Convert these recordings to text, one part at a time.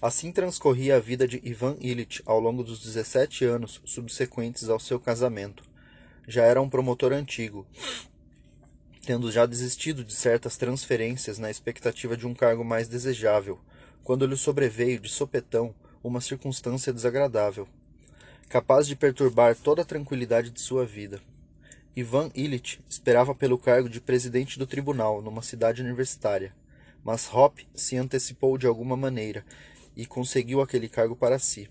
Assim transcorria a vida de Ivan Illich ao longo dos 17 anos subsequentes ao seu casamento. Já era um promotor antigo, tendo já desistido de certas transferências na expectativa de um cargo mais desejável, quando lhe sobreveio de sopetão uma circunstância desagradável, capaz de perturbar toda a tranquilidade de sua vida. Ivan Illich esperava pelo cargo de presidente do tribunal numa cidade universitária, mas Hoppe se antecipou de alguma maneira e conseguiu aquele cargo para si.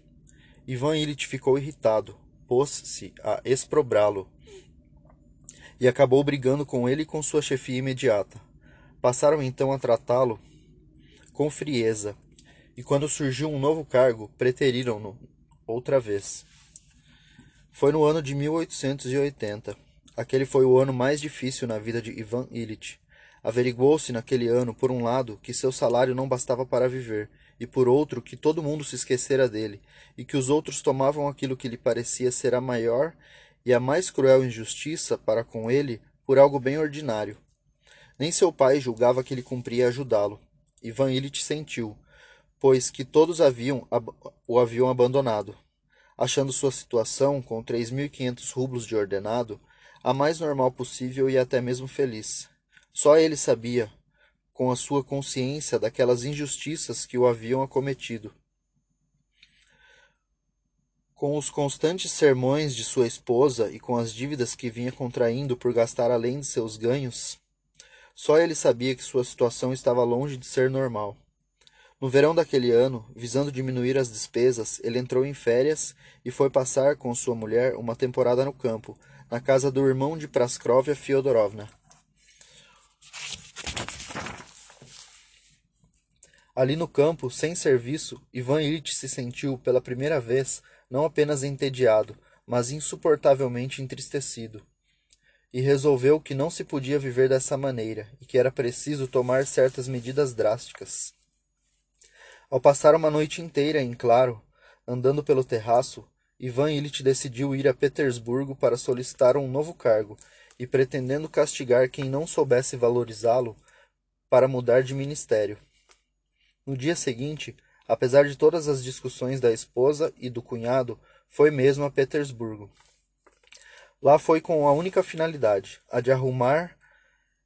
Ivan Illich ficou irritado, pôs-se a exprobrá-lo e acabou brigando com ele e com sua chefia imediata. Passaram então a tratá-lo com frieza, e quando surgiu um novo cargo, preteriram-no outra vez. Foi no ano de 1880. Aquele foi o ano mais difícil na vida de Ivan Illich. Averiguou-se naquele ano, por um lado, que seu salário não bastava para viver, e por outro que todo mundo se esquecera dele, e que os outros tomavam aquilo que lhe parecia ser a maior e a mais cruel injustiça para com ele por algo bem ordinário. Nem seu pai julgava que ele cumpria ajudá-lo. Ivan Illich sentiu, pois que todos haviam o haviam abandonado. Achando sua situação, com 3.500 rublos de ordenado, a mais normal possível e até mesmo feliz. Só ele sabia com a sua consciência daquelas injustiças que o haviam acometido. Com os constantes sermões de sua esposa e com as dívidas que vinha contraindo por gastar além de seus ganhos, só ele sabia que sua situação estava longe de ser normal. No verão daquele ano, visando diminuir as despesas, ele entrou em férias e foi passar com sua mulher uma temporada no campo, na casa do irmão de Praskrovia Fyodorovna. Ali no campo, sem serviço, Ivan Illich se sentiu, pela primeira vez, não apenas entediado, mas insuportavelmente entristecido. E resolveu que não se podia viver dessa maneira e que era preciso tomar certas medidas drásticas. Ao passar uma noite inteira em claro, andando pelo terraço, Ivan Illich decidiu ir a Petersburgo para solicitar um novo cargo e, pretendendo castigar quem não soubesse valorizá-lo, para mudar de ministério. No dia seguinte, apesar de todas as discussões da esposa e do cunhado, foi mesmo a Petersburgo. Lá foi com a única finalidade, a de arrumar,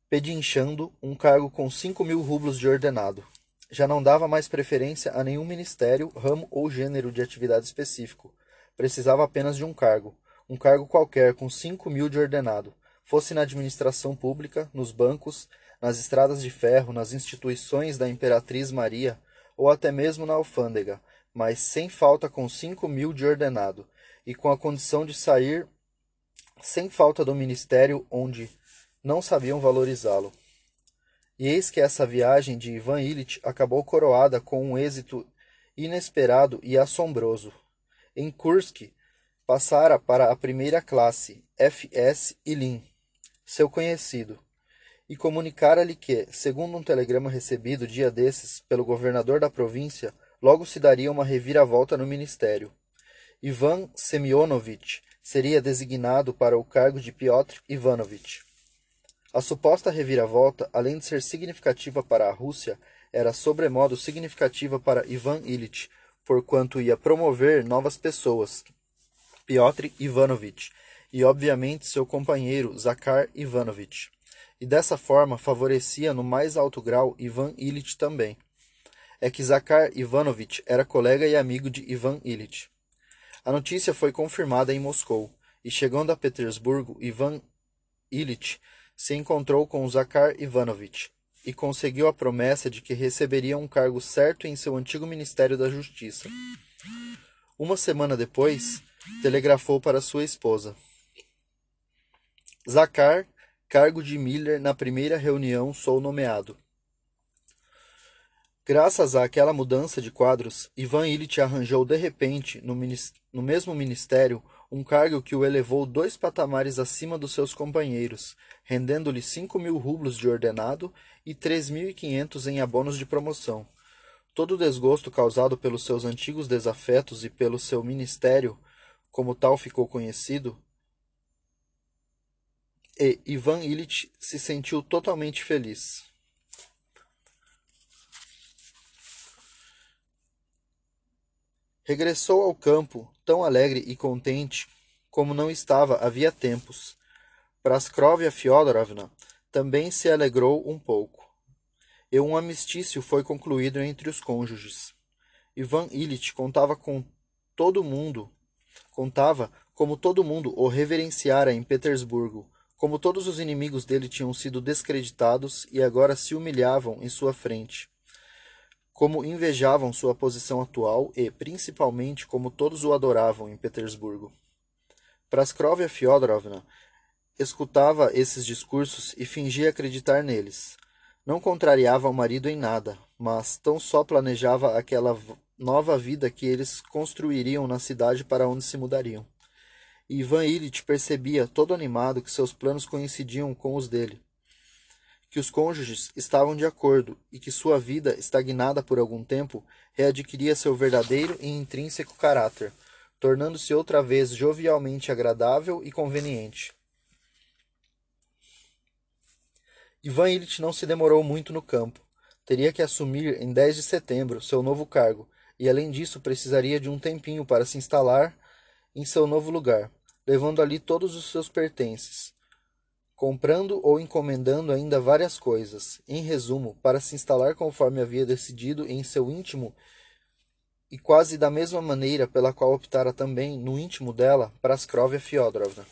pedinchando, um cargo com cinco mil rublos de ordenado. Já não dava mais preferência a nenhum ministério, ramo ou gênero de atividade específico. Precisava apenas de um cargo, um cargo qualquer com cinco mil de ordenado, fosse na administração pública, nos bancos, nas estradas de ferro, nas instituições da Imperatriz Maria ou até mesmo na alfândega, mas sem falta com cinco mil de ordenado, e com a condição de sair sem falta do ministério onde não sabiam valorizá-lo. E eis que essa viagem de Ivan Illich acabou coroada com um êxito inesperado e assombroso. Em Kursk, passara para a primeira classe, FS Ilin, seu conhecido e comunicara-lhe que, segundo um telegrama recebido dia desses pelo governador da província, logo se daria uma reviravolta no ministério. Ivan Semyonovitch seria designado para o cargo de Piotr Ivanovitch. A suposta reviravolta, além de ser significativa para a Rússia, era sobremodo significativa para Ivan Illich, porquanto ia promover novas pessoas, Piotr Ivanovitch, e obviamente seu companheiro Zakhar Ivanovitch e dessa forma favorecia no mais alto grau Ivan Illich também. É que Zakhar Ivanovitch era colega e amigo de Ivan Illich. A notícia foi confirmada em Moscou, e chegando a Petersburgo, Ivan Illich se encontrou com Zakhar Ivanovitch e conseguiu a promessa de que receberia um cargo certo em seu antigo Ministério da Justiça. Uma semana depois, telegrafou para sua esposa. Zakhar Cargo de Miller na primeira reunião sou nomeado. Graças àquela mudança de quadros, Ivan Illich arranjou de repente, no, no mesmo ministério, um cargo que o elevou dois patamares acima dos seus companheiros, rendendo-lhe cinco mil rublos de ordenado e três mil e quinhentos em abonos de promoção. Todo o desgosto causado pelos seus antigos desafetos e pelo seu ministério, como tal ficou conhecido, e Ivan Illich se sentiu totalmente feliz. Regressou ao campo, tão alegre e contente como não estava havia tempos. Praskrovia Fyodorovna também se alegrou um pouco. E um amistício foi concluído entre os cônjuges. Ivan Ilitch contava com todo mundo, contava como todo mundo o reverenciara em Petersburgo, como todos os inimigos dele tinham sido descreditados e agora se humilhavam em sua frente, como invejavam sua posição atual e, principalmente, como todos o adoravam em Petersburgo. Praskrovia Fyodorovna escutava esses discursos e fingia acreditar neles. Não contrariava o marido em nada, mas tão só planejava aquela nova vida que eles construiriam na cidade para onde se mudariam. Ivan Illich percebia, todo animado, que seus planos coincidiam com os dele, que os cônjuges estavam de acordo e que sua vida, estagnada por algum tempo, readquiria seu verdadeiro e intrínseco caráter tornando-se outra vez jovialmente agradável e conveniente. Ivan Illich não se demorou muito no campo. Teria que assumir em 10 de setembro seu novo cargo e, além disso, precisaria de um tempinho para se instalar em seu novo lugar, levando ali todos os seus pertences, comprando ou encomendando ainda várias coisas. Em resumo, para se instalar conforme havia decidido em seu íntimo e quase da mesma maneira pela qual optara também, no íntimo dela, Praskrovia Fyodorovna.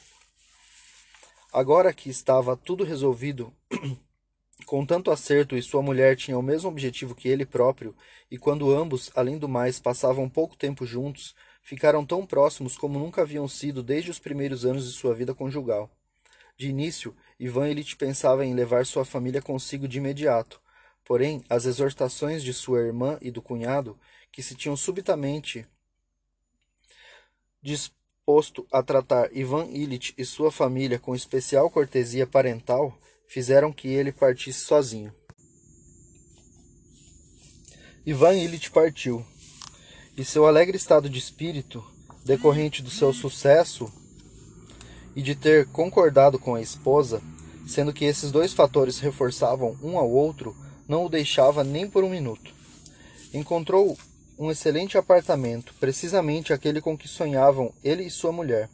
Agora que estava tudo resolvido, com tanto acerto e sua mulher tinha o mesmo objetivo que ele próprio, e quando ambos, além do mais, passavam pouco tempo juntos, ficaram tão próximos como nunca haviam sido desde os primeiros anos de sua vida conjugal. De início, Ivan Ilitch pensava em levar sua família consigo de imediato, porém, as exortações de sua irmã e do cunhado que se tinham subitamente disposto a tratar Ivan Illich e sua família com especial cortesia parental, fizeram que ele partisse sozinho. Ivan Illich partiu, e seu alegre estado de espírito, decorrente do seu sucesso e de ter concordado com a esposa, sendo que esses dois fatores reforçavam um ao outro, não o deixava nem por um minuto. Encontrou um excelente apartamento, precisamente aquele com que sonhavam ele e sua mulher.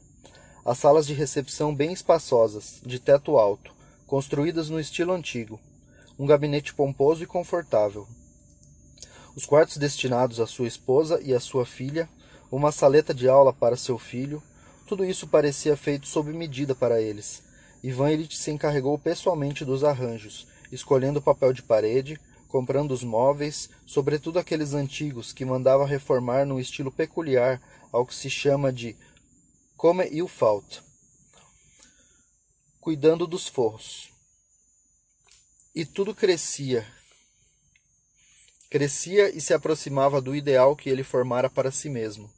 As salas de recepção bem espaçosas, de teto alto, construídas no estilo antigo. Um gabinete pomposo e confortável. Os quartos destinados à sua esposa e à sua filha, uma saleta de aula para seu filho, tudo isso parecia feito sob medida para eles. Ivan Illich se encarregou pessoalmente dos arranjos, escolhendo o papel de parede, comprando os móveis, sobretudo aqueles antigos que mandava reformar num estilo peculiar ao que se chama de come il fault, cuidando dos forros. E tudo crescia, crescia e se aproximava do ideal que ele formara para si mesmo.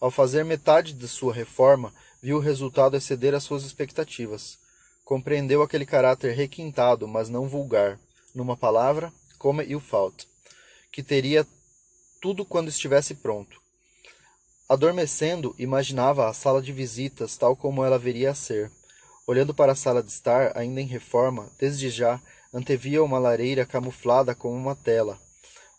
Ao fazer metade de sua reforma, viu o resultado exceder as suas expectativas. Compreendeu aquele caráter requintado, mas não vulgar. Numa palavra, como e o Fault, que teria tudo quando estivesse pronto. Adormecendo, imaginava a sala de visitas tal como ela viria a ser. Olhando para a sala de estar, ainda em reforma, desde já, antevia uma lareira camuflada como uma tela,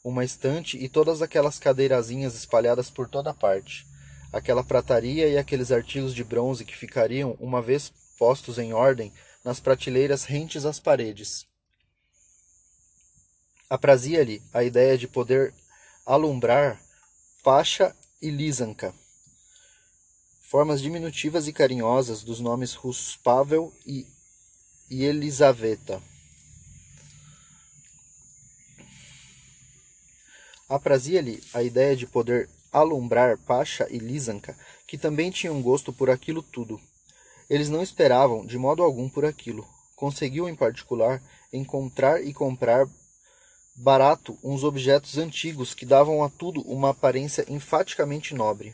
uma estante e todas aquelas cadeirazinhas espalhadas por toda parte, aquela prataria e aqueles artigos de bronze que ficariam, uma vez postos em ordem, nas prateleiras rentes às paredes. Aprazia-lhe a ideia de poder alumbrar Pasha e Lizanka, formas diminutivas e carinhosas dos nomes russos Pavel e, e Elisaveta. Aprazia-lhe a ideia de poder alumbrar Pasha e Lizanka, que também tinham gosto por aquilo tudo. Eles não esperavam de modo algum por aquilo. Conseguiu, em particular, encontrar e comprar barato uns objetos antigos que davam a tudo uma aparência enfaticamente nobre.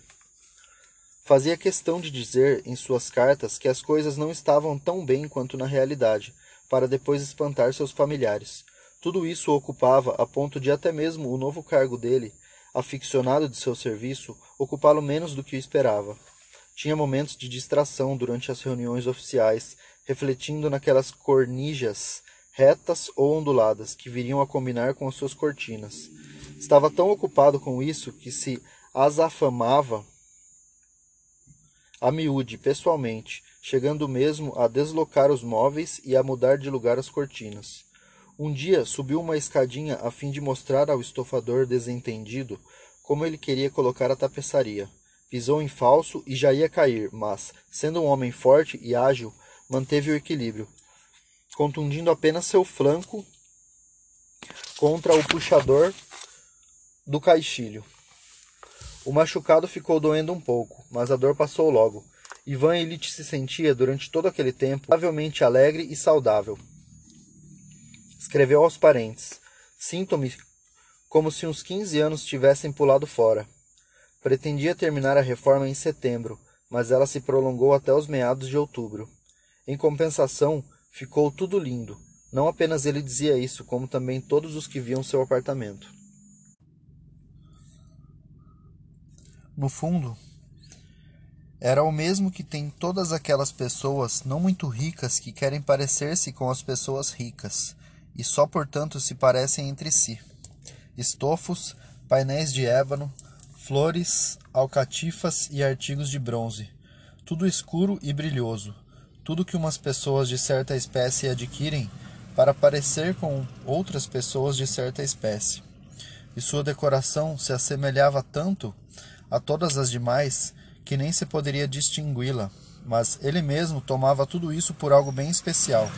Fazia questão de dizer em suas cartas que as coisas não estavam tão bem quanto na realidade, para depois espantar seus familiares. Tudo isso ocupava a ponto de até mesmo o novo cargo dele, aficionado de seu serviço, ocupá-lo menos do que o esperava. Tinha momentos de distração durante as reuniões oficiais, refletindo naquelas cornijas retas ou onduladas, que viriam a combinar com as suas cortinas. Estava tão ocupado com isso que se as afamava a miúde pessoalmente, chegando mesmo a deslocar os móveis e a mudar de lugar as cortinas. Um dia subiu uma escadinha a fim de mostrar ao estofador desentendido como ele queria colocar a tapeçaria. Pisou em falso e já ia cair, mas, sendo um homem forte e ágil, manteve o equilíbrio, contundindo apenas seu flanco contra o puxador do caixilho. O machucado ficou doendo um pouco, mas a dor passou logo. Ivan Illich se sentia, durante todo aquele tempo, provavelmente alegre e saudável. Escreveu aos parentes: Sinto-me como se uns 15 anos tivessem pulado fora. Pretendia terminar a reforma em setembro, mas ela se prolongou até os meados de outubro. Em compensação, ficou tudo lindo. Não apenas ele dizia isso, como também todos os que viam seu apartamento. No fundo, era o mesmo que tem todas aquelas pessoas não muito ricas que querem parecer-se com as pessoas ricas e só portanto se parecem entre si. Estofos, painéis de ébano, flores, alcatifas e artigos de bronze, tudo escuro e brilhoso, tudo que umas pessoas de certa espécie adquirem para parecer com outras pessoas de certa espécie. E sua decoração se assemelhava tanto a todas as demais que nem se poderia distingui-la, mas ele mesmo tomava tudo isso por algo bem especial.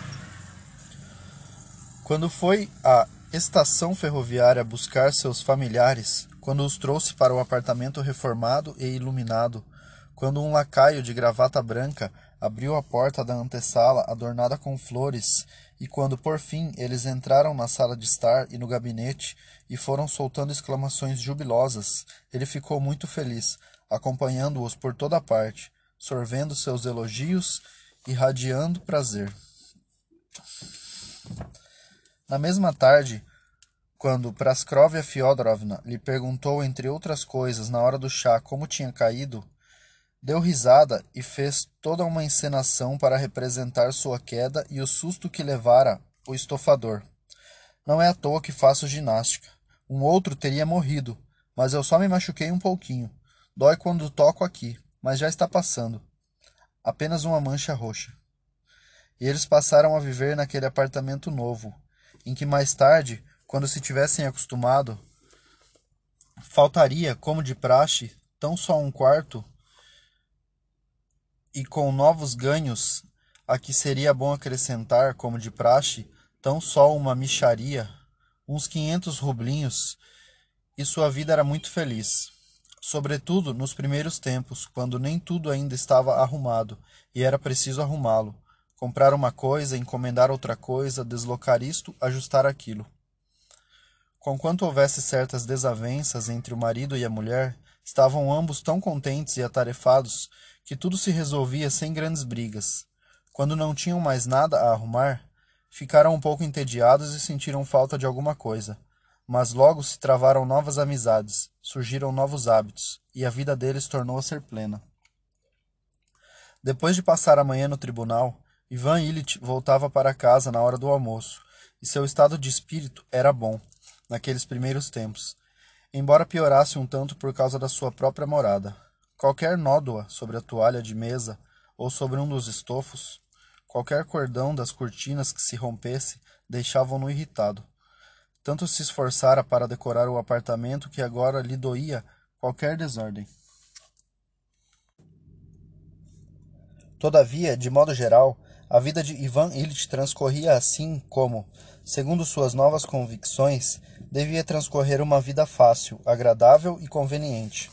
Quando foi à estação ferroviária buscar seus familiares, quando os trouxe para o apartamento reformado e iluminado, quando um lacaio de gravata branca abriu a porta da antessala adornada com flores, e quando por fim eles entraram na sala de estar e no gabinete e foram soltando exclamações jubilosas, ele ficou muito feliz, acompanhando-os por toda parte, sorvendo seus elogios e radiando prazer. Na mesma tarde, quando Praskrovia Fyodorovna lhe perguntou, entre outras coisas, na hora do chá, como tinha caído, deu risada e fez toda uma encenação para representar sua queda e o susto que levara o estofador. Não é à toa que faço ginástica. Um outro teria morrido, mas eu só me machuquei um pouquinho. Dói quando toco aqui, mas já está passando. Apenas uma mancha roxa. E eles passaram a viver naquele apartamento novo, em que mais tarde, quando se tivessem acostumado, faltaria, como de praxe, tão só um quarto, e com novos ganhos, a que seria bom acrescentar, como de praxe, tão só uma micharia, uns quinhentos rublinhos, e sua vida era muito feliz. Sobretudo nos primeiros tempos, quando nem tudo ainda estava arrumado e era preciso arrumá-lo. Comprar uma coisa, encomendar outra coisa, deslocar isto, ajustar aquilo. Conquanto houvesse certas desavenças entre o marido e a mulher, estavam ambos tão contentes e atarefados que tudo se resolvia sem grandes brigas. Quando não tinham mais nada a arrumar, ficaram um pouco entediados e sentiram falta de alguma coisa. Mas logo se travaram novas amizades, surgiram novos hábitos, e a vida deles tornou a ser plena. Depois de passar a manhã no tribunal, Ivan Illich voltava para casa na hora do almoço, e seu estado de espírito era bom, naqueles primeiros tempos, embora piorasse um tanto por causa da sua própria morada. Qualquer nódoa sobre a toalha de mesa ou sobre um dos estofos, qualquer cordão das cortinas que se rompesse, deixavam-no irritado. Tanto se esforçara para decorar o apartamento que agora lhe doía qualquer desordem. Todavia, de modo geral, a vida de Ivan Illich transcorria assim como, segundo suas novas convicções, devia transcorrer uma vida fácil, agradável e conveniente.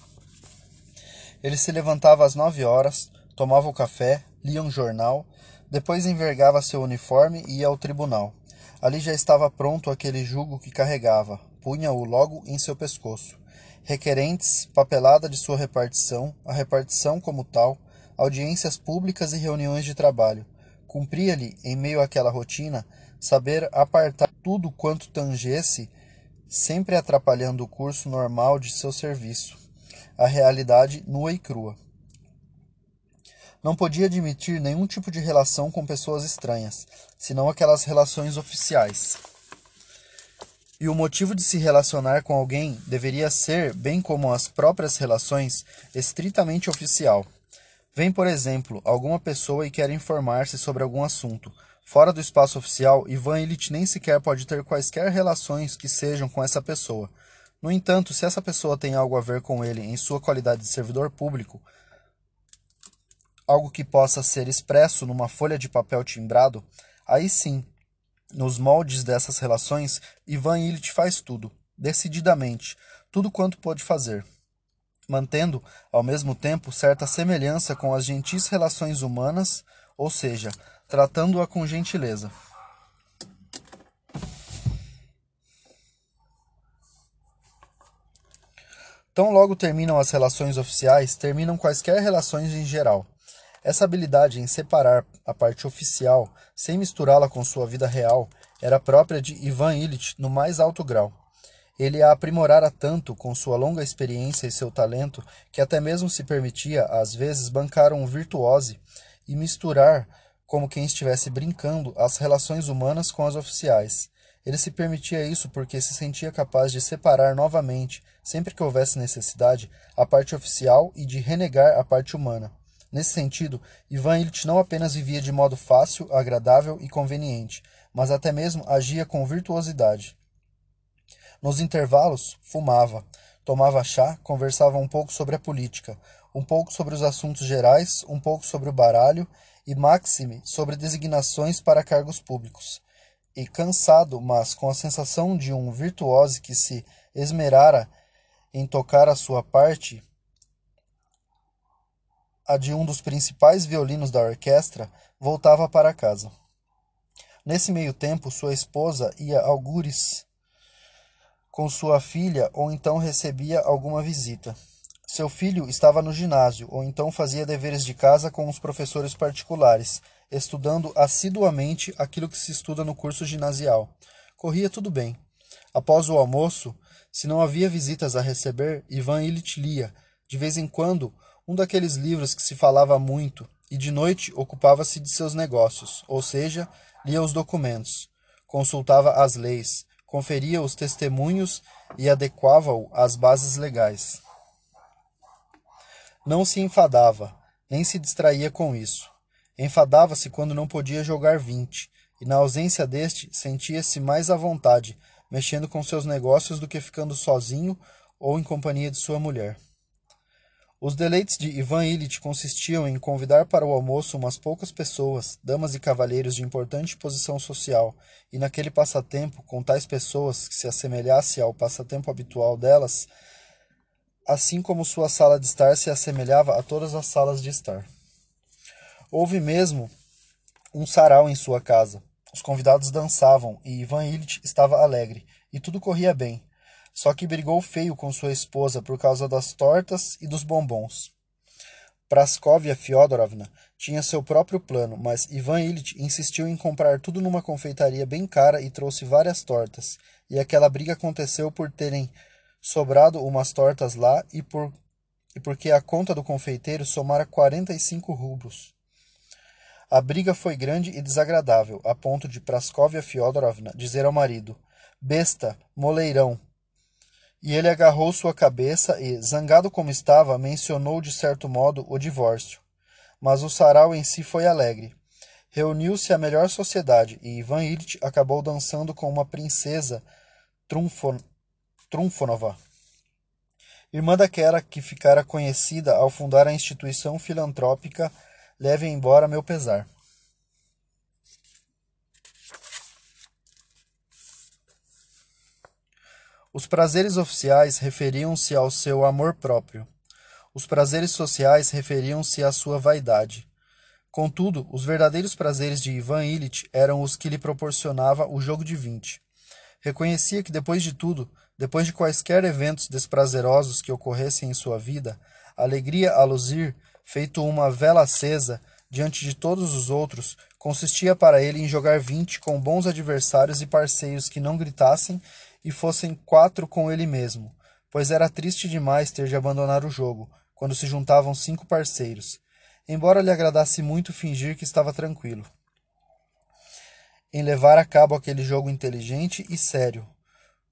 Ele se levantava às nove horas, tomava o café, lia um jornal, depois envergava seu uniforme e ia ao tribunal. Ali já estava pronto aquele jugo que carregava, punha-o logo em seu pescoço. Requerentes, papelada de sua repartição, a repartição como tal, audiências públicas e reuniões de trabalho. Cumpria-lhe, em meio àquela rotina, saber apartar tudo quanto tangesse, sempre atrapalhando o curso normal de seu serviço, a realidade nua e crua. Não podia admitir nenhum tipo de relação com pessoas estranhas, senão aquelas relações oficiais. E o motivo de se relacionar com alguém deveria ser, bem como as próprias relações, estritamente oficial. Vem, por exemplo, alguma pessoa e quer informar-se sobre algum assunto. Fora do espaço oficial, Ivan Illich nem sequer pode ter quaisquer relações que sejam com essa pessoa. No entanto, se essa pessoa tem algo a ver com ele em sua qualidade de servidor público, algo que possa ser expresso numa folha de papel timbrado, aí sim, nos moldes dessas relações, Ivan Illich faz tudo, decididamente, tudo quanto pode fazer, mantendo, ao mesmo tempo, certa semelhança com as gentis relações humanas, ou seja, tratando-a com gentileza. Tão logo terminam as relações oficiais, terminam quaisquer relações em geral. Essa habilidade em separar a parte oficial, sem misturá-la com sua vida real, era própria de Ivan Illich no mais alto grau. Ele a aprimorara tanto com sua longa experiência e seu talento que até mesmo se permitia, às vezes, bancar um virtuose e misturar, como quem estivesse brincando, as relações humanas com as oficiais. Ele se permitia isso porque se sentia capaz de separar novamente, sempre que houvesse necessidade, a parte oficial e de renegar a parte humana. Nesse sentido, Ivan Illich não apenas vivia de modo fácil, agradável e conveniente, mas até mesmo agia com virtuosidade. Nos intervalos, fumava, tomava chá, conversava um pouco sobre a política, um pouco sobre os assuntos gerais, um pouco sobre o baralho e, maxime, sobre designações para cargos públicos. E cansado, mas com a sensação de um virtuose que se esmerara em tocar a sua parte, a de um dos principais violinos da orquestra, voltava para casa. Nesse meio tempo, sua esposa ia algures com sua filha ou então recebia alguma visita. Seu filho estava no ginásio ou então fazia deveres de casa com os professores particulares, estudando assiduamente aquilo que se estuda no curso ginasial. Corria tudo bem. Após o almoço, se não havia visitas a receber, Ivan Illich lia, de vez em quando, um daqueles livros que se falava muito, e de noite ocupava-se de seus negócios, ou seja, lia os documentos, consultava as leis, conferia os testemunhos e adequava-o às bases legais. Não se enfadava, nem se distraía com isso. Enfadava-se quando não podia jogar vinte, e na ausência deste sentia-se mais à vontade, mexendo com seus negócios do que ficando sozinho ou em companhia de sua mulher. Os deleites de Ivan Illich consistiam em convidar para o almoço umas poucas pessoas, damas e cavalheiros de importante posição social, e naquele passatempo, com tais pessoas que se assemelhasse ao passatempo habitual delas, assim como sua sala de estar se assemelhava a todas as salas de estar. Houve mesmo um sarau em sua casa. Os convidados dançavam e Ivan Illich estava alegre, e tudo corria bem só que brigou feio com sua esposa por causa das tortas e dos bombons. Praskovia Fyodorovna tinha seu próprio plano, mas Ivan Illich insistiu em comprar tudo numa confeitaria bem cara e trouxe várias tortas. E aquela briga aconteceu por terem sobrado umas tortas lá e, por, e porque a conta do confeiteiro somara 45 rublos. A briga foi grande e desagradável, a ponto de Praskovia Fyodorovna dizer ao marido: Besta, moleirão, e ele agarrou sua cabeça e, zangado como estava, mencionou de certo modo o divórcio. Mas o sarau em si foi alegre. Reuniu-se a melhor sociedade e Ivan Illich acabou dançando com uma princesa Trumfon... Trumfonova, irmã daquela que ficara conhecida ao fundar a instituição filantrópica Leve embora meu pesar. Os prazeres oficiais referiam-se ao seu amor próprio. Os prazeres sociais referiam-se à sua vaidade. Contudo, os verdadeiros prazeres de Ivan Illich eram os que lhe proporcionava o jogo de vinte. Reconhecia que depois de tudo, depois de quaisquer eventos desprazerosos que ocorressem em sua vida, a alegria a luzir, feito uma vela acesa, diante de todos os outros, consistia para ele em jogar vinte com bons adversários e parceiros que não gritassem e fossem quatro com ele mesmo, pois era triste demais ter de abandonar o jogo, quando se juntavam cinco parceiros, embora lhe agradasse muito fingir que estava tranquilo. Em levar a cabo aquele jogo inteligente e sério,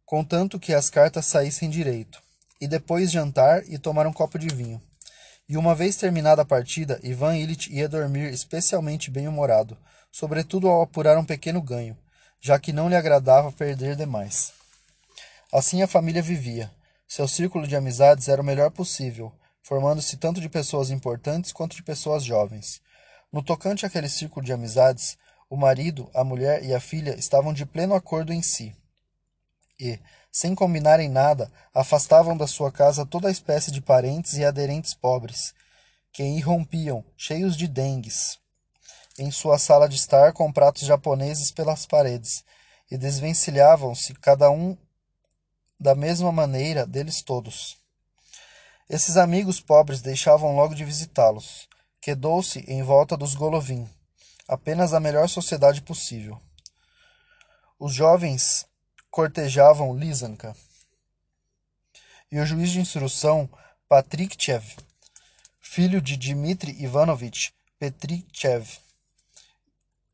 contanto que as cartas saíssem direito, e depois jantar e tomar um copo de vinho. E uma vez terminada a partida, Ivan Illich ia dormir especialmente bem-humorado, sobretudo ao apurar um pequeno ganho, já que não lhe agradava perder demais. Assim a família vivia. Seu círculo de amizades era o melhor possível, formando-se tanto de pessoas importantes quanto de pessoas jovens. No tocante àquele círculo de amizades, o marido, a mulher e a filha estavam de pleno acordo em si. E, sem combinarem nada, afastavam da sua casa toda a espécie de parentes e aderentes pobres, que irrompiam, cheios de dengues, em sua sala de estar com pratos japoneses pelas paredes, e desvencilhavam-se cada um da mesma maneira deles todos. Esses amigos pobres deixavam logo de visitá-los. Quedou-se em volta dos Golovin, apenas a melhor sociedade possível. Os jovens cortejavam Lizanka. E o juiz de instrução, Patrikchev, filho de Dmitri Ivanovich Petrikchev,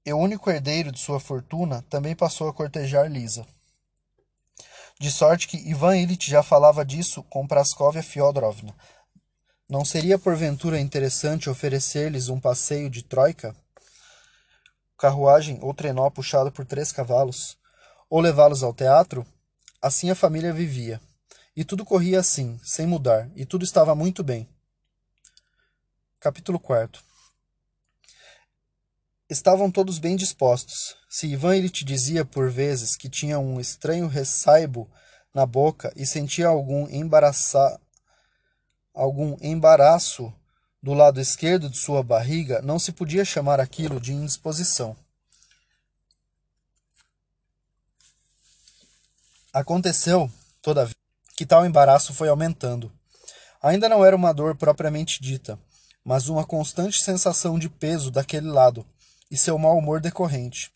e o único herdeiro de sua fortuna, também passou a cortejar Lisa. De sorte que Ivan Ilitch já falava disso com Praskovia Fyodorovna. Não seria porventura interessante oferecer-lhes um passeio de troika? Carruagem ou trenó puxado por três cavalos? Ou levá-los ao teatro? Assim a família vivia. E tudo corria assim, sem mudar, e tudo estava muito bem. Capítulo 4 Estavam todos bem dispostos. Se Ivan ele te dizia por vezes que tinha um estranho ressaibo na boca e sentia algum embaraça... algum embaraço do lado esquerdo de sua barriga, não se podia chamar aquilo de indisposição. Aconteceu, todavia, que tal embaraço foi aumentando. Ainda não era uma dor propriamente dita, mas uma constante sensação de peso daquele lado, e seu mau humor decorrente.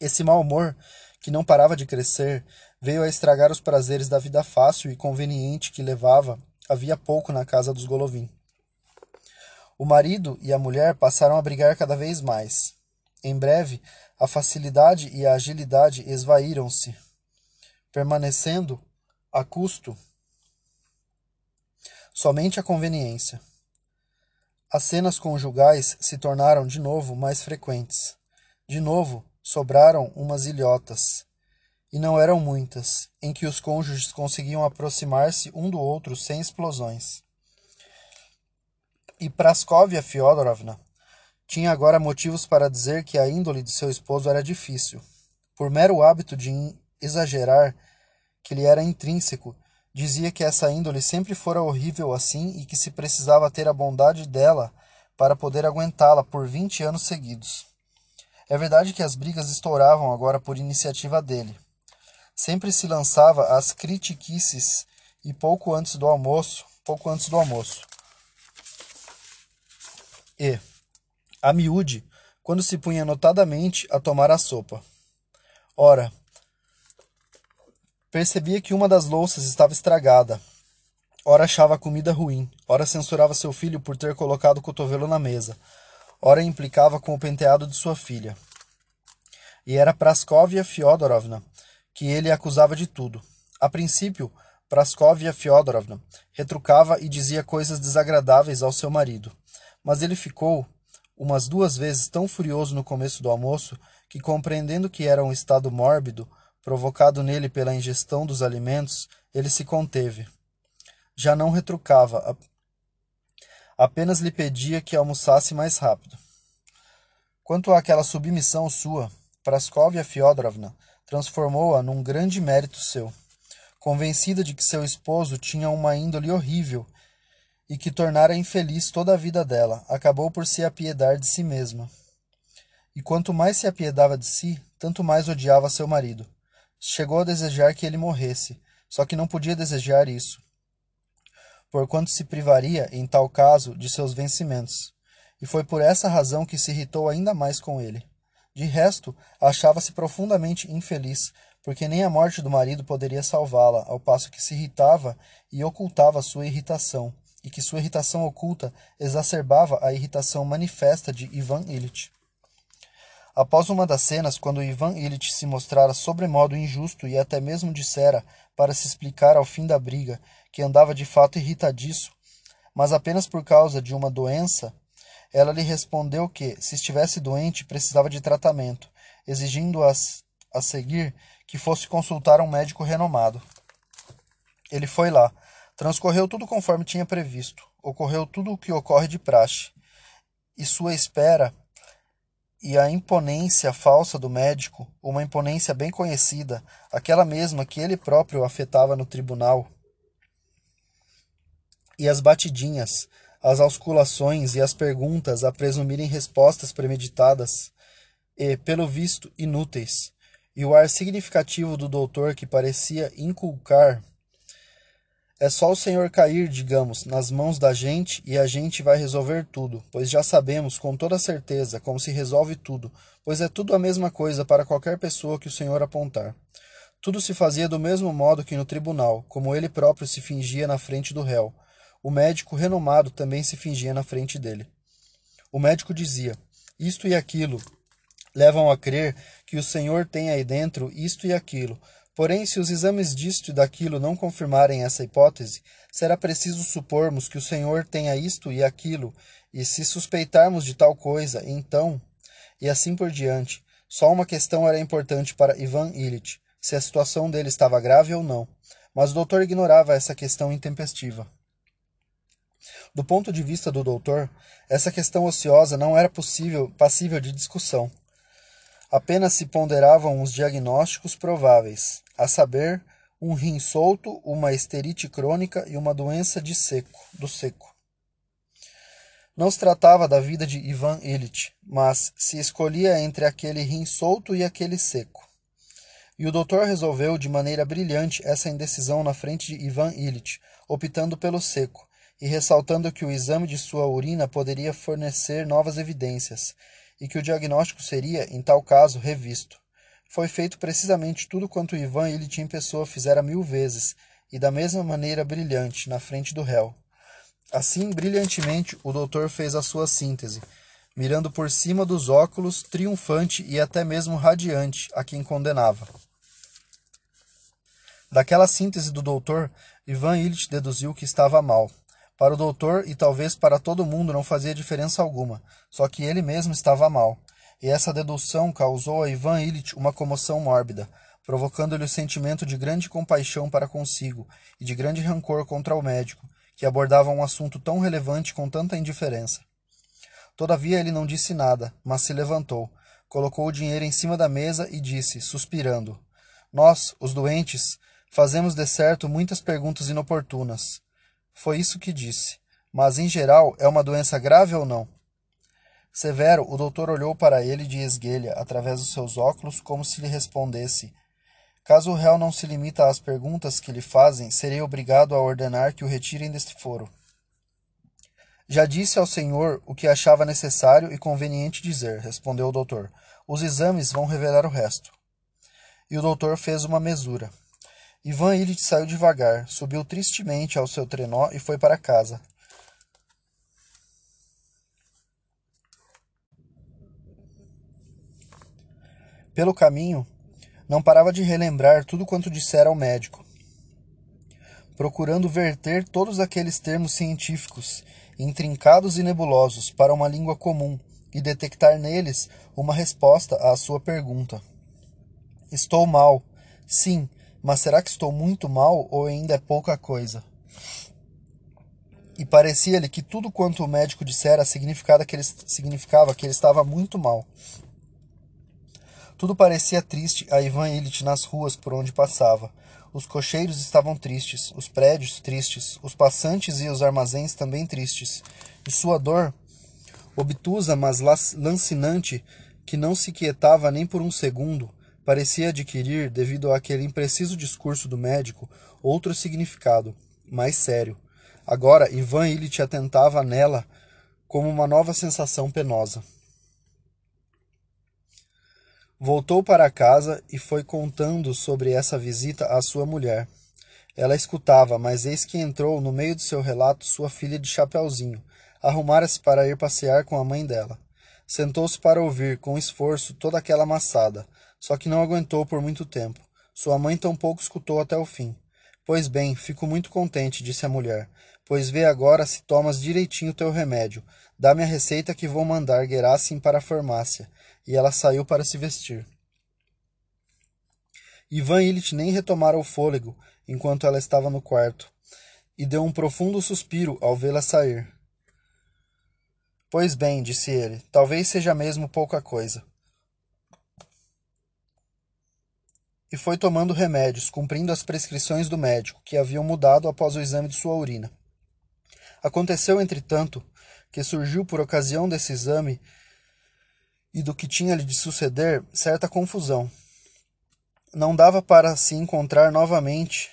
Esse mau humor, que não parava de crescer, veio a estragar os prazeres da vida fácil e conveniente que levava havia pouco na casa dos Golovin. O marido e a mulher passaram a brigar cada vez mais. Em breve, a facilidade e a agilidade esvaíram-se, permanecendo, a custo, somente a conveniência. As cenas conjugais se tornaram de novo mais frequentes. De novo, sobraram umas ilhotas, e não eram muitas, em que os cônjuges conseguiam aproximar-se um do outro sem explosões. E Praskovia Fyodorovna tinha agora motivos para dizer que a índole de seu esposo era difícil. Por mero hábito de exagerar, que lhe era intrínseco, Dizia que essa índole sempre fora horrível assim e que se precisava ter a bondade dela para poder aguentá-la por vinte anos seguidos. É verdade que as brigas estouravam agora por iniciativa dele. Sempre se lançava às critiquices e pouco antes do almoço, pouco antes do almoço. E, a miúde, quando se punha notadamente a tomar a sopa. Ora, Percebia que uma das louças estava estragada. Ora achava a comida ruim, ora censurava seu filho por ter colocado o cotovelo na mesa, ora implicava com o penteado de sua filha. E era Praskovia Fyodorovna que ele acusava de tudo. A princípio, Praskovia Fyodorovna retrucava e dizia coisas desagradáveis ao seu marido, mas ele ficou umas duas vezes tão furioso no começo do almoço que, compreendendo que era um estado mórbido, provocado nele pela ingestão dos alimentos, ele se conteve. Já não retrucava, apenas lhe pedia que almoçasse mais rápido. Quanto àquela submissão sua, Praskovia Fyodorovna transformou-a num grande mérito seu, convencida de que seu esposo tinha uma índole horrível e que tornara infeliz toda a vida dela, acabou por se apiedar de si mesma. E quanto mais se apiedava de si, tanto mais odiava seu marido. Chegou a desejar que ele morresse, só que não podia desejar isso, porquanto se privaria, em tal caso, de seus vencimentos. E foi por essa razão que se irritou ainda mais com ele. De resto, achava-se profundamente infeliz, porque nem a morte do marido poderia salvá-la, ao passo que se irritava e ocultava sua irritação, e que sua irritação oculta exacerbava a irritação manifesta de Ivan Ilitch. Após uma das cenas, quando Ivan Illich se mostrara sobremodo injusto e até mesmo dissera, para se explicar ao fim da briga, que andava de fato irritadiço, mas apenas por causa de uma doença, ela lhe respondeu que, se estivesse doente, precisava de tratamento, exigindo-a a seguir que fosse consultar um médico renomado. Ele foi lá. Transcorreu tudo conforme tinha previsto. Ocorreu tudo o que ocorre de praxe. E sua espera e a imponência falsa do médico, uma imponência bem conhecida, aquela mesma que ele próprio afetava no tribunal, e as batidinhas, as ausculações e as perguntas a presumirem respostas premeditadas e, pelo visto, inúteis, e o ar significativo do doutor que parecia inculcar é só o Senhor cair, digamos, nas mãos da gente e a gente vai resolver tudo, pois já sabemos com toda certeza como se resolve tudo, pois é tudo a mesma coisa para qualquer pessoa que o Senhor apontar. Tudo se fazia do mesmo modo que no tribunal, como ele próprio se fingia na frente do réu. O médico renomado também se fingia na frente dele. O médico dizia: Isto e aquilo levam a crer que o Senhor tem aí dentro isto e aquilo, Porém, se os exames disto e daquilo não confirmarem essa hipótese, será preciso supormos que o Senhor tenha isto e aquilo, e se suspeitarmos de tal coisa, então, e assim por diante. Só uma questão era importante para Ivan Illich, se a situação dele estava grave ou não, mas o doutor ignorava essa questão intempestiva. Do ponto de vista do doutor, essa questão ociosa não era possível, passível de discussão. Apenas se ponderavam os diagnósticos prováveis, a saber, um rim solto, uma esterite crônica e uma doença de seco, do seco. Não se tratava da vida de Ivan Illich, mas se escolhia entre aquele rim solto e aquele seco. E o doutor resolveu de maneira brilhante essa indecisão na frente de Ivan Illich, optando pelo seco, e ressaltando que o exame de sua urina poderia fornecer novas evidências, e que o diagnóstico seria, em tal caso, revisto. Foi feito precisamente tudo quanto Ivan Illich em pessoa fizera mil vezes, e da mesma maneira brilhante, na frente do réu. Assim, brilhantemente, o doutor fez a sua síntese, mirando por cima dos óculos, triunfante e até mesmo radiante, a quem condenava. Daquela síntese do doutor, Ivan Illich deduziu que estava mal. Para o doutor e talvez para todo mundo não fazia diferença alguma, só que ele mesmo estava mal. E essa dedução causou a Ivan Illich uma comoção mórbida, provocando-lhe o sentimento de grande compaixão para consigo e de grande rancor contra o médico, que abordava um assunto tão relevante com tanta indiferença. Todavia ele não disse nada, mas se levantou, colocou o dinheiro em cima da mesa e disse, suspirando: Nós, os doentes, fazemos de certo muitas perguntas inoportunas. Foi isso que disse. Mas, em geral, é uma doença grave ou não? Severo, o doutor olhou para ele de esguelha, através dos seus óculos, como se lhe respondesse: Caso o réu não se limita às perguntas que lhe fazem, serei obrigado a ordenar que o retirem deste foro. Já disse ao senhor o que achava necessário e conveniente dizer, respondeu o doutor. Os exames vão revelar o resto. E o doutor fez uma mesura. Ivan Illich saiu devagar, subiu tristemente ao seu trenó e foi para casa. Pelo caminho, não parava de relembrar tudo quanto dissera ao médico, procurando verter todos aqueles termos científicos, intrincados e nebulosos, para uma língua comum e detectar neles uma resposta à sua pergunta. Estou mal. Sim, mas será que estou muito mal ou ainda é pouca coisa? E parecia-lhe que tudo quanto o médico dissera significava que, ele, significava que ele estava muito mal. Tudo parecia triste a Ivan Illich nas ruas por onde passava. Os cocheiros estavam tristes, os prédios tristes, os passantes e os armazéns também tristes. E sua dor, obtusa mas lancinante, que não se quietava nem por um segundo, parecia adquirir, devido àquele impreciso discurso do médico, outro significado, mais sério. Agora Ivan Illich atentava nela como uma nova sensação penosa. Voltou para casa e foi contando sobre essa visita à sua mulher. Ela escutava, mas eis que entrou no meio do seu relato sua filha de chapeuzinho. Arrumara-se para ir passear com a mãe dela. Sentou-se para ouvir, com esforço, toda aquela maçada, só que não aguentou por muito tempo. Sua mãe tampouco escutou até o fim. Pois bem, fico muito contente, disse a mulher, pois vê agora se tomas direitinho teu remédio. Dá-me a receita que vou mandar Gerassim para a farmácia. E ela saiu para se vestir. Ivan Illich nem retomara o fôlego enquanto ela estava no quarto, e deu um profundo suspiro ao vê-la sair. Pois bem, disse ele, talvez seja mesmo pouca coisa. E foi tomando remédios, cumprindo as prescrições do médico, que haviam mudado após o exame de sua urina. Aconteceu, entretanto, que surgiu por ocasião desse exame e do que tinha-lhe de suceder certa confusão. Não dava para se encontrar novamente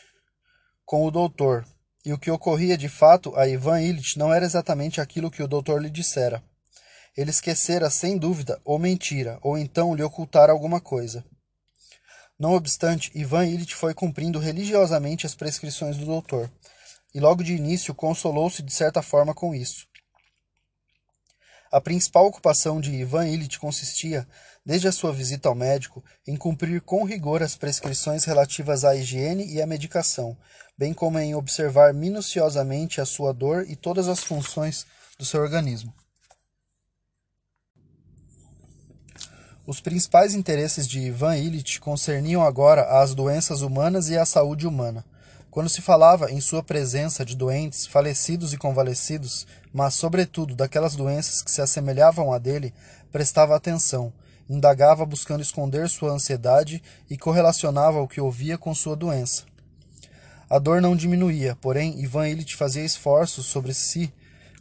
com o doutor, e o que ocorria de fato a Ivan Illich não era exatamente aquilo que o doutor lhe dissera. Ele esquecera, sem dúvida, ou mentira, ou então lhe ocultara alguma coisa. Não obstante, Ivan Illich foi cumprindo religiosamente as prescrições do doutor, e logo de início consolou-se de certa forma com isso. A principal ocupação de Ivan Illich consistia, desde a sua visita ao médico, em cumprir com rigor as prescrições relativas à higiene e à medicação, bem como em observar minuciosamente a sua dor e todas as funções do seu organismo. Os principais interesses de Ivan Illich concerniam agora as doenças humanas e a saúde humana. Quando se falava em sua presença de doentes, falecidos e convalescidos, mas, sobretudo, daquelas doenças que se assemelhavam a dele, prestava atenção, indagava buscando esconder sua ansiedade e correlacionava o que ouvia com sua doença. A dor não diminuía, porém Ivan Illich fazia esforços sobre si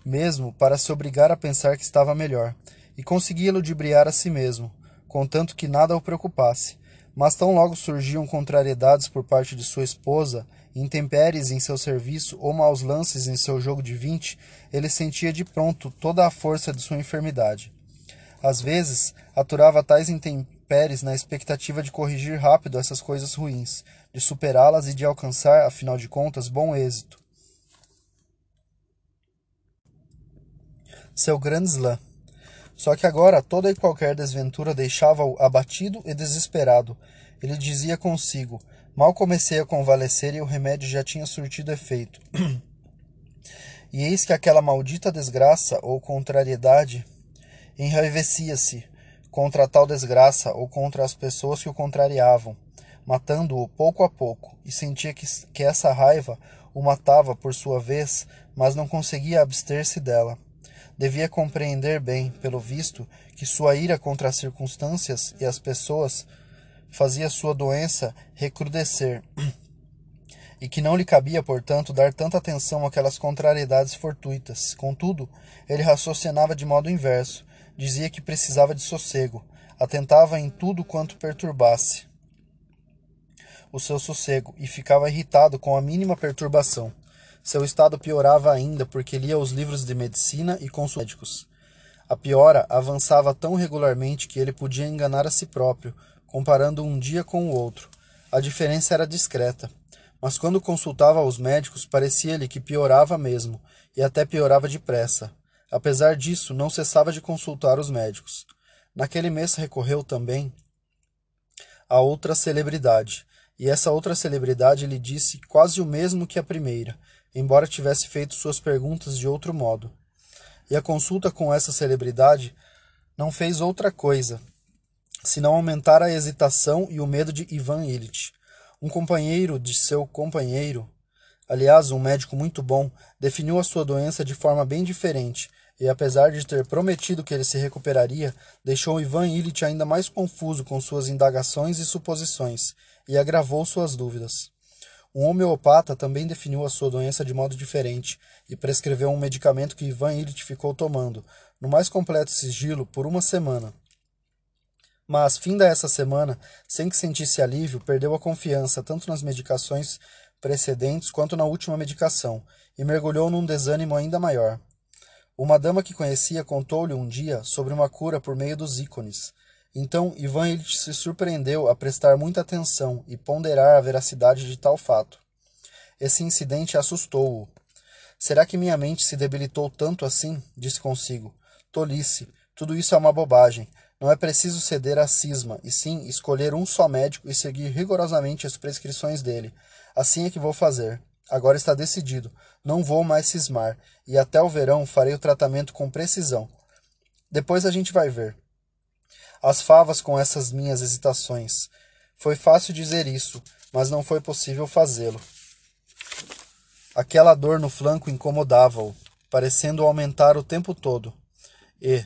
mesmo para se obrigar a pensar que estava melhor, e conseguia ludibriar a si mesmo, contanto que nada o preocupasse. Mas tão logo surgiam contrariedades por parte de sua esposa, intempéries em seu serviço ou maus lances em seu jogo de vinte, ele sentia de pronto toda a força de sua enfermidade. Às vezes, aturava tais intempéries na expectativa de corrigir rápido essas coisas ruins, de superá-las e de alcançar, afinal de contas, bom êxito. Seu grande slam. Só que agora toda e qualquer desventura deixava-o abatido e desesperado. Ele dizia consigo: Mal comecei a convalescer e o remédio já tinha surtido efeito. e eis que aquela maldita desgraça ou contrariedade enraivecia-se contra tal desgraça ou contra as pessoas que o contrariavam, matando-o pouco a pouco, e sentia que, que essa raiva o matava por sua vez, mas não conseguia abster-se dela. Devia compreender bem, pelo visto, que sua ira contra as circunstâncias e as pessoas fazia sua doença recrudescer, e que não lhe cabia, portanto, dar tanta atenção àquelas contrariedades fortuitas. Contudo, ele raciocinava de modo inverso, dizia que precisava de sossego, atentava em tudo quanto perturbasse o seu sossego e ficava irritado com a mínima perturbação. Seu estado piorava ainda porque lia os livros de medicina e consulta médicos. A piora avançava tão regularmente que ele podia enganar a si próprio, comparando um dia com o outro. A diferença era discreta. Mas quando consultava os médicos, parecia-lhe que piorava mesmo, e até piorava depressa. Apesar disso, não cessava de consultar os médicos. Naquele mês recorreu também a outra celebridade, e essa outra celebridade lhe disse quase o mesmo que a primeira, embora tivesse feito suas perguntas de outro modo. E a consulta com essa celebridade não fez outra coisa, senão aumentar a hesitação e o medo de Ivan Illich. Um companheiro de seu companheiro, aliás, um médico muito bom, definiu a sua doença de forma bem diferente, e apesar de ter prometido que ele se recuperaria, deixou Ivan Illich ainda mais confuso com suas indagações e suposições, e agravou suas dúvidas. Um homeopata também definiu a sua doença de modo diferente e prescreveu um medicamento que Ivan Illich ficou tomando, no mais completo sigilo, por uma semana. Mas, finda essa semana, sem que sentisse alívio, perdeu a confiança tanto nas medicações precedentes quanto na última medicação e mergulhou num desânimo ainda maior. Uma dama que conhecia contou-lhe um dia sobre uma cura por meio dos ícones, então Ivan Illich se surpreendeu a prestar muita atenção e ponderar a veracidade de tal fato. Esse incidente assustou-o. Será que minha mente se debilitou tanto assim? disse consigo. Tolice. Tudo isso é uma bobagem. Não é preciso ceder a cisma, e sim escolher um só médico e seguir rigorosamente as prescrições dele. Assim é que vou fazer. Agora está decidido. Não vou mais cismar, e até o verão farei o tratamento com precisão. Depois a gente vai ver. As favas com essas minhas hesitações. Foi fácil dizer isso, mas não foi possível fazê-lo. Aquela dor no flanco incomodava-o, parecendo aumentar o tempo todo, e,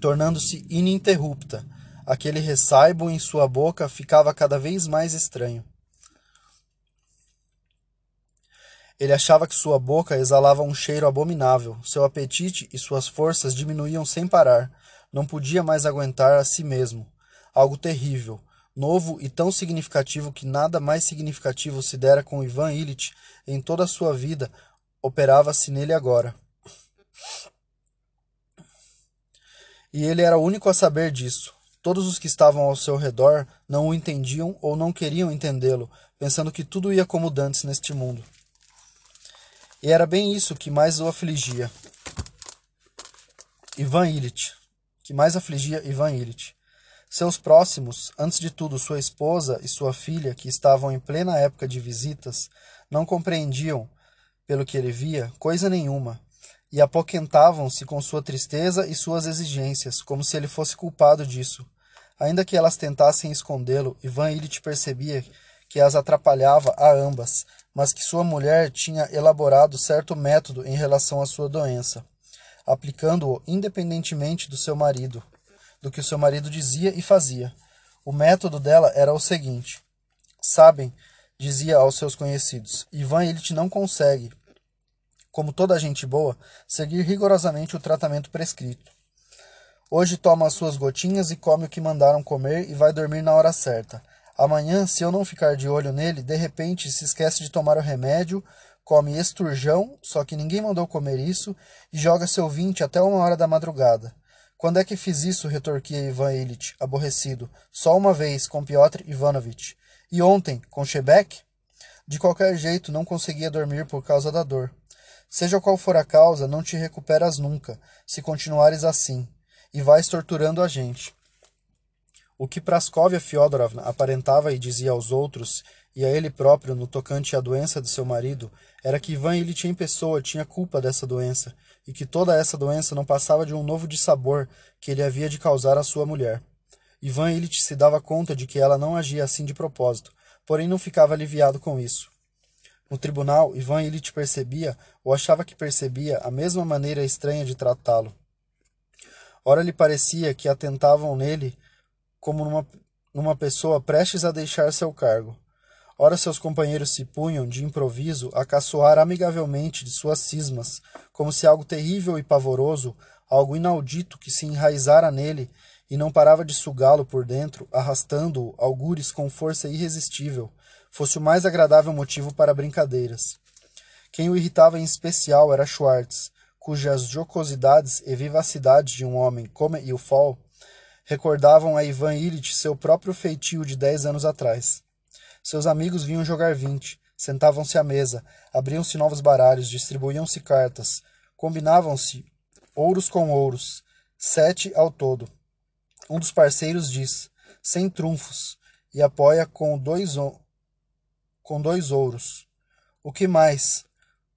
tornando-se ininterrupta, aquele ressaibo em sua boca ficava cada vez mais estranho. Ele achava que sua boca exalava um cheiro abominável, seu apetite e suas forças diminuíam sem parar, não podia mais aguentar a si mesmo. Algo terrível, novo e tão significativo que nada mais significativo se dera com Ivan Illich em toda a sua vida, operava-se nele agora. E ele era o único a saber disso. Todos os que estavam ao seu redor não o entendiam ou não queriam entendê-lo, pensando que tudo ia como dantes neste mundo. E era bem isso que mais o afligia. Ivan Illich, que mais afligia Ivan Illich. Seus próximos, antes de tudo sua esposa e sua filha, que estavam em plena época de visitas, não compreendiam, pelo que ele via, coisa nenhuma, e apoquentavam-se com sua tristeza e suas exigências, como se ele fosse culpado disso. Ainda que elas tentassem escondê-lo, Ivan Illich percebia que as atrapalhava a ambas, mas que sua mulher tinha elaborado certo método em relação à sua doença, aplicando-o independentemente do seu marido do que o seu marido dizia e fazia. O método dela era o seguinte: Sabem, dizia aos seus conhecidos, Ivan Illich não consegue, como toda gente boa, seguir rigorosamente o tratamento prescrito. Hoje toma as suas gotinhas e come o que mandaram comer e vai dormir na hora certa. Amanhã, se eu não ficar de olho nele, de repente se esquece de tomar o remédio, come esturjão, só que ninguém mandou comer isso, e joga seu vinte até uma hora da madrugada. Quando é que fiz isso? retorquia Ivan Illich, aborrecido. Só uma vez, com Piotr Ivanovitch. E ontem, com Shebek? De qualquer jeito, não conseguia dormir por causa da dor. Seja qual for a causa, não te recuperas nunca, se continuares assim, e vais torturando a gente. O que Praskovia Fyodorovna aparentava e dizia aos outros, e a ele próprio no tocante à doença de seu marido, era que Ivan Illich em pessoa tinha culpa dessa doença, e que toda essa doença não passava de um novo dissabor que ele havia de causar à sua mulher. Ivan Illich se dava conta de que ela não agia assim de propósito, porém não ficava aliviado com isso. No tribunal, Ivan Illich percebia, ou achava que percebia, a mesma maneira estranha de tratá-lo. Ora lhe parecia que atentavam nele como numa, numa pessoa prestes a deixar seu cargo. Ora seus companheiros se punham, de improviso, a caçoar amigavelmente de suas cismas, como se algo terrível e pavoroso, algo inaudito que se enraizara nele e não parava de sugá-lo por dentro, arrastando-o, algures com força irresistível, fosse o mais agradável motivo para brincadeiras. Quem o irritava em especial era Schwartz, cujas jocosidades e vivacidades de um homem como Ilfol recordavam a Ivan Illich seu próprio feitio de dez anos atrás. Seus amigos vinham jogar vinte, sentavam-se à mesa, abriam-se novos baralhos, distribuíam-se cartas, combinavam-se ouros com ouros, sete ao todo. Um dos parceiros diz, sem trunfos, e apoia com dois, com dois ouros. O que mais?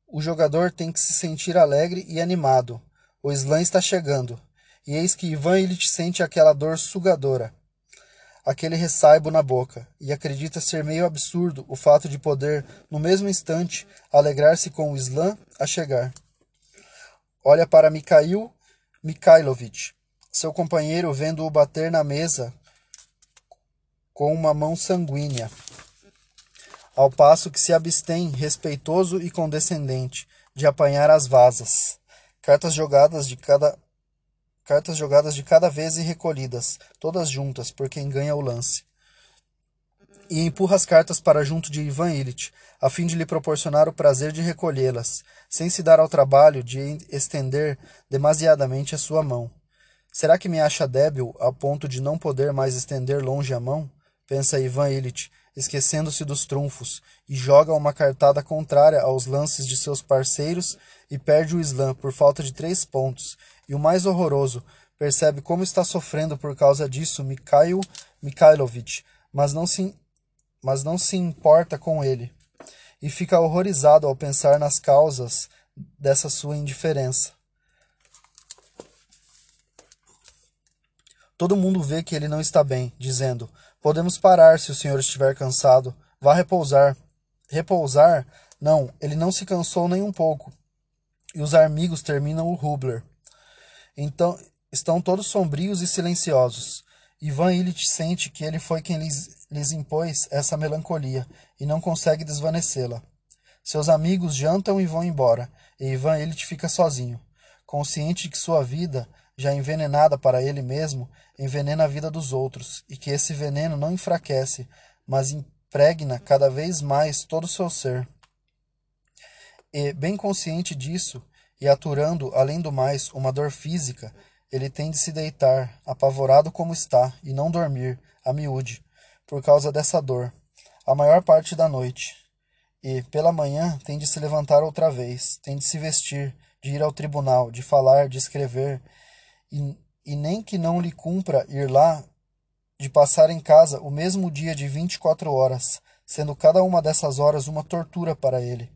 O jogador tem que se sentir alegre e animado. O slam está chegando. E eis que Ivan Illich sente aquela dor sugadora aquele ressaibo na boca, e acredita ser meio absurdo o fato de poder, no mesmo instante, alegrar-se com o Islã a chegar. Olha para Mikhail Mikhailovich, seu companheiro, vendo-o bater na mesa com uma mão sanguínea, ao passo que se abstém, respeitoso e condescendente, de apanhar as vasas. Cartas jogadas de cada cartas jogadas de cada vez e recolhidas, todas juntas, por quem ganha o lance. E empurra as cartas para junto de Ivan Illich, a fim de lhe proporcionar o prazer de recolhê-las, sem se dar ao trabalho de estender demasiadamente a sua mão. Será que me acha débil a ponto de não poder mais estender longe a mão? Pensa Ivan Illich, esquecendo-se dos trunfos, e joga uma cartada contrária aos lances de seus parceiros e perde o slam por falta de três pontos, e o mais horroroso, percebe como está sofrendo por causa disso Mikhail Mikhailovich, mas não se, mas não se importa com ele, e fica horrorizado ao pensar nas causas dessa sua indiferença. Todo mundo vê que ele não está bem, dizendo: Podemos parar se o senhor estiver cansado. Vá repousar. Repousar? Não, ele não se cansou nem um pouco. E os amigos terminam o Rubler. Então, estão todos sombrios e silenciosos. Ivan Illich sente que ele foi quem lhes, lhes impôs essa melancolia e não consegue desvanecê-la. Seus amigos jantam e vão embora, e Ivan Illich fica sozinho, consciente de que sua vida, já envenenada para ele mesmo, envenena a vida dos outros, e que esse veneno não enfraquece, mas impregna cada vez mais todo o seu ser. E, bem consciente disso, e aturando, além do mais, uma dor física, ele tem de se deitar, apavorado como está, e não dormir, a miúde, por causa dessa dor, a maior parte da noite. E, pela manhã, tem de se levantar outra vez, tem de se vestir, de ir ao tribunal, de falar, de escrever, e, e nem que não lhe cumpra ir lá, de passar em casa o mesmo dia de vinte e quatro horas, sendo cada uma dessas horas uma tortura para ele.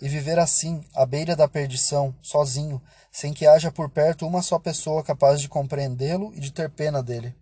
E viver assim, à beira da perdição, sozinho, sem que haja por perto uma só pessoa capaz de compreendê-lo e de ter pena dele.